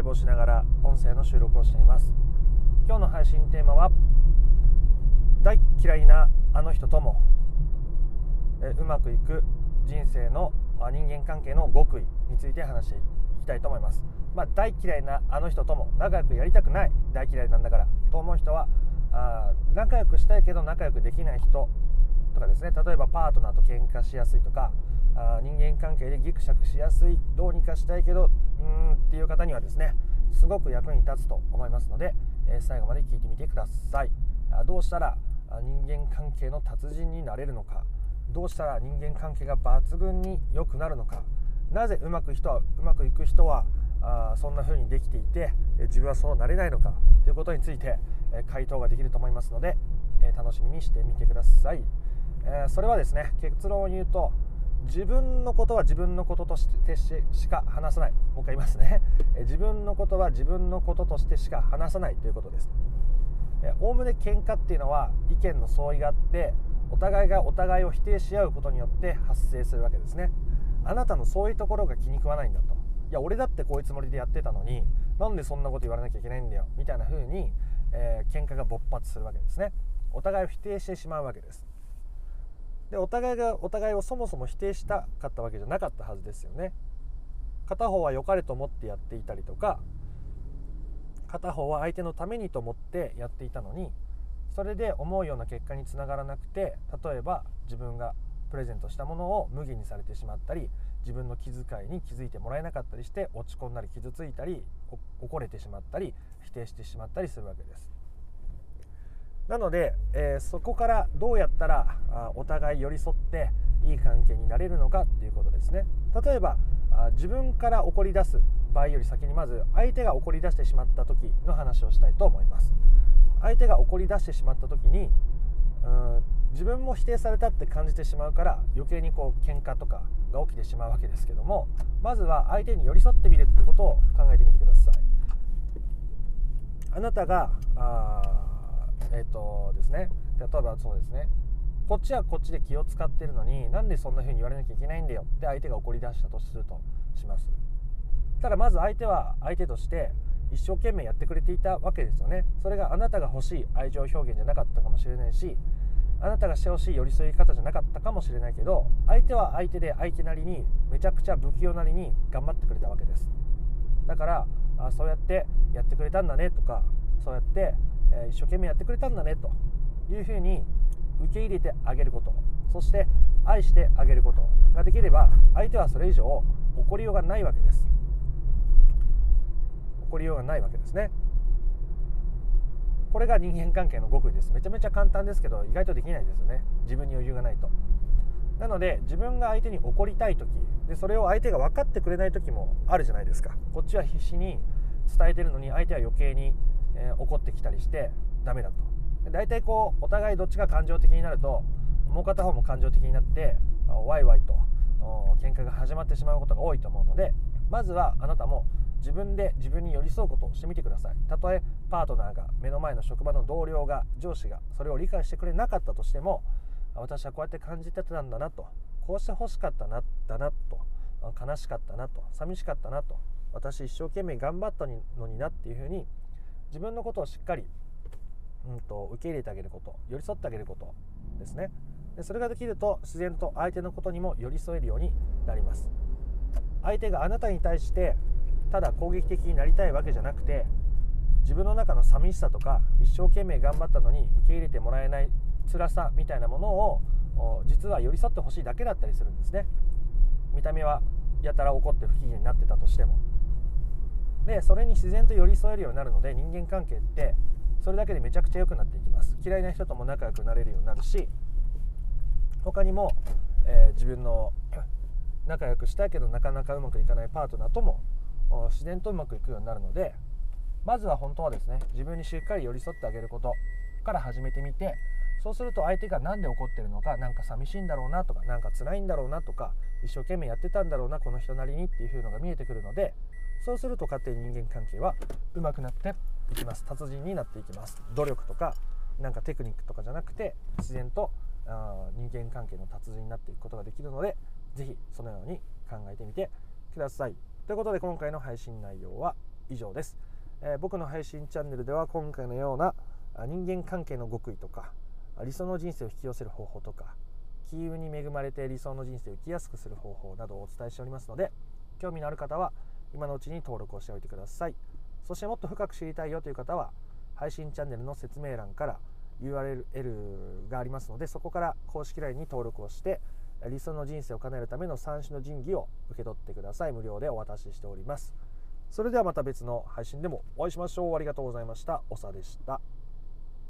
イブをしながら音声の収録をしています。今日の配信テーマは大嫌いなあの人ともえうまくいく人生の人間関係の極意について話していきたいと思います。まあ、大嫌いなあの人とも仲良くやりたくない大嫌いなんだからと思う人はあ仲良くしたいけど仲良くできない人とかですね。例えばパートナーと喧嘩しやすいとかあ人間関係でギクシャクしやすいどうにかしたいけどうんっていう方にはですねすごく役に立つと思いますので、えー、最後まで聞いてみてください。あどうしたら人間関係の達人になれるのか。どうしたら人間関係が抜群に良くなるのか。なぜうまく人はうまくいく人はあそんな風にできていて自分はそうなれないのか。ということについて回答ができると思いますので楽しみにしてみてください。それはですね結論を言うと自分のことは自分のこととしてしか話さない。もう一回言いますね。自分のことは自分のこととしてしか話さないということです。おおむね喧嘩っていうのは意見の相違があってお互いがお互いを否定し合うことによって発生するわけですね。あなたのそういうところが気に食わないんだと。いや俺だってこういうつもりでやってたのになんでそんなこと言われなきゃいけないんだよみたいな風に、えー、喧嘩が勃発するわけですね。お互いを否定してしまうわけです。でお互いがお互いをそもそも否定したかったわけじゃなかったはずですよね。片方は良かれと思ってやっていたりとか片方は相手のためにと思ってやっていたのにそれで思うような結果につながらなくて例えば自分がプレゼントしたものを無限にされてしまったり自分の気遣いに気づいてもらえなかったりして落ち込んだり傷ついたり怒れてしまったり否定してしまったりするわけです。なので、えー、そこからどうやったらあお互い寄り添っていい関係になれるのかっていうことですね。例えばあ自分から怒り出す場合より先にまず相手が怒り出してしまった時の話をしたいと思います。相手が怒り出してしまった時にうん自分も否定されたって感じてしまうから余計にこう喧嘩とかが起きてしまうわけですけどもまずは相手に寄り添ってみるってことを考えてみてください。あなたがえっ、ー、とですね。例えばそうですね。こっちはこっちで気を使ってるのになんでそんな風に言われなきゃいけないんだよ。って相手が怒り出したとするとします。ただまず相手は相手として一生懸命やってくれていたわけですよね。それがあなたが欲しい愛情表現じゃなかったかもしれないしあなたがしてほしい寄り添い方じゃなかったかもしれないけど相手は相手で相手なりにめちゃくちゃ不器用なりに頑張ってくれたわけです。だからあそうやってやってくれたんだねとかそうやって、え、一生懸命やってくれたんだねというふうに受け入れてあげること。そして愛してあげることができれば相手はそれ以上怒りようがないわけです。起こりようがないわけですね。これが人間関係の極意です。めちゃめちゃ簡単ですけど意外とできないですよね。自分に余裕がないと。なので自分が相手に怒りたい時でそれを相手が分かってくれない時もあるじゃないですか。こっちは必死に伝えてるのに相手は余計に、えー、怒ってきたりしてダメだと。大体こうお互いどっちが感情的になるともう片方も感情的になってワイワイと喧嘩が始まってしまうことが多いと思うのでまずはあなたも自分で自分に寄り添うことをしてみてください。たとえパートナーが目の前の職場の同僚が上司がそれを理解してくれなかったとしても私はこうやって感じてたんだなと。こうして欲しかったなだなと。悲しかったなと。寂しかったなと。私一生懸命頑張ったのになっていうふうに自分のことをしっかり、うんと、受け入れてあげること寄り添ってあげることですね。でそれができると自然と相手のことにも寄り添えるようになります。相手があなたに対してただ攻撃的になりたいわけじゃなくて自分の中の寂しさとか一生懸命頑張ったのに受け入れてもらえない辛さみたいなものを実は寄り添ってほしいだけだったりするんですね。見た目はやたら怒って不機嫌になってたとしても。でそれに自然と寄り添えるようになるので人間関係ってそれだけでめちゃくちゃ良くなっていきます。嫌いな人とも仲良くなれるようになるし他にも、えー、自分の 仲良くしたいけどなかなかうまくいかないパートナーとも自然とうまくいくようになるのでまずは本当はですね自分にしっかり寄り添ってあげることから始めてみてそうすると相手が何で怒ってるのか何か寂しいんだろうなとか何か辛いんだろうなとか一生懸命やってたんだろうなこの人なりにっていう風のが見えてくるのでそうすると勝手に人間関係は上手くなっていきます。達人になっていきます。努力とかなんかテクニックとかじゃなくて自然とあ人間関係の達人になっていくことができるので是非そのように考えてみてください。ということで今回の配信内容は以上です、えー、僕の配信チャンネルでは今回のような人間関係の極意とか理想の人生を引き寄せる方法とか金融に恵まれて理想の人生を生きやすくする方法などをお伝えしておりますので興味のある方は今のうちに登録をしておいてください。そしてもっと深く知りたいよという方は配信チャンネルの説明欄から URL がありますのでそこから公式 LINE に登録をして理想の人生を叶えるための3種の神器を受け取ってください。無料でお渡ししております。それではまた別の配信でもお会いしましょう。ありがとうございました。おさでした。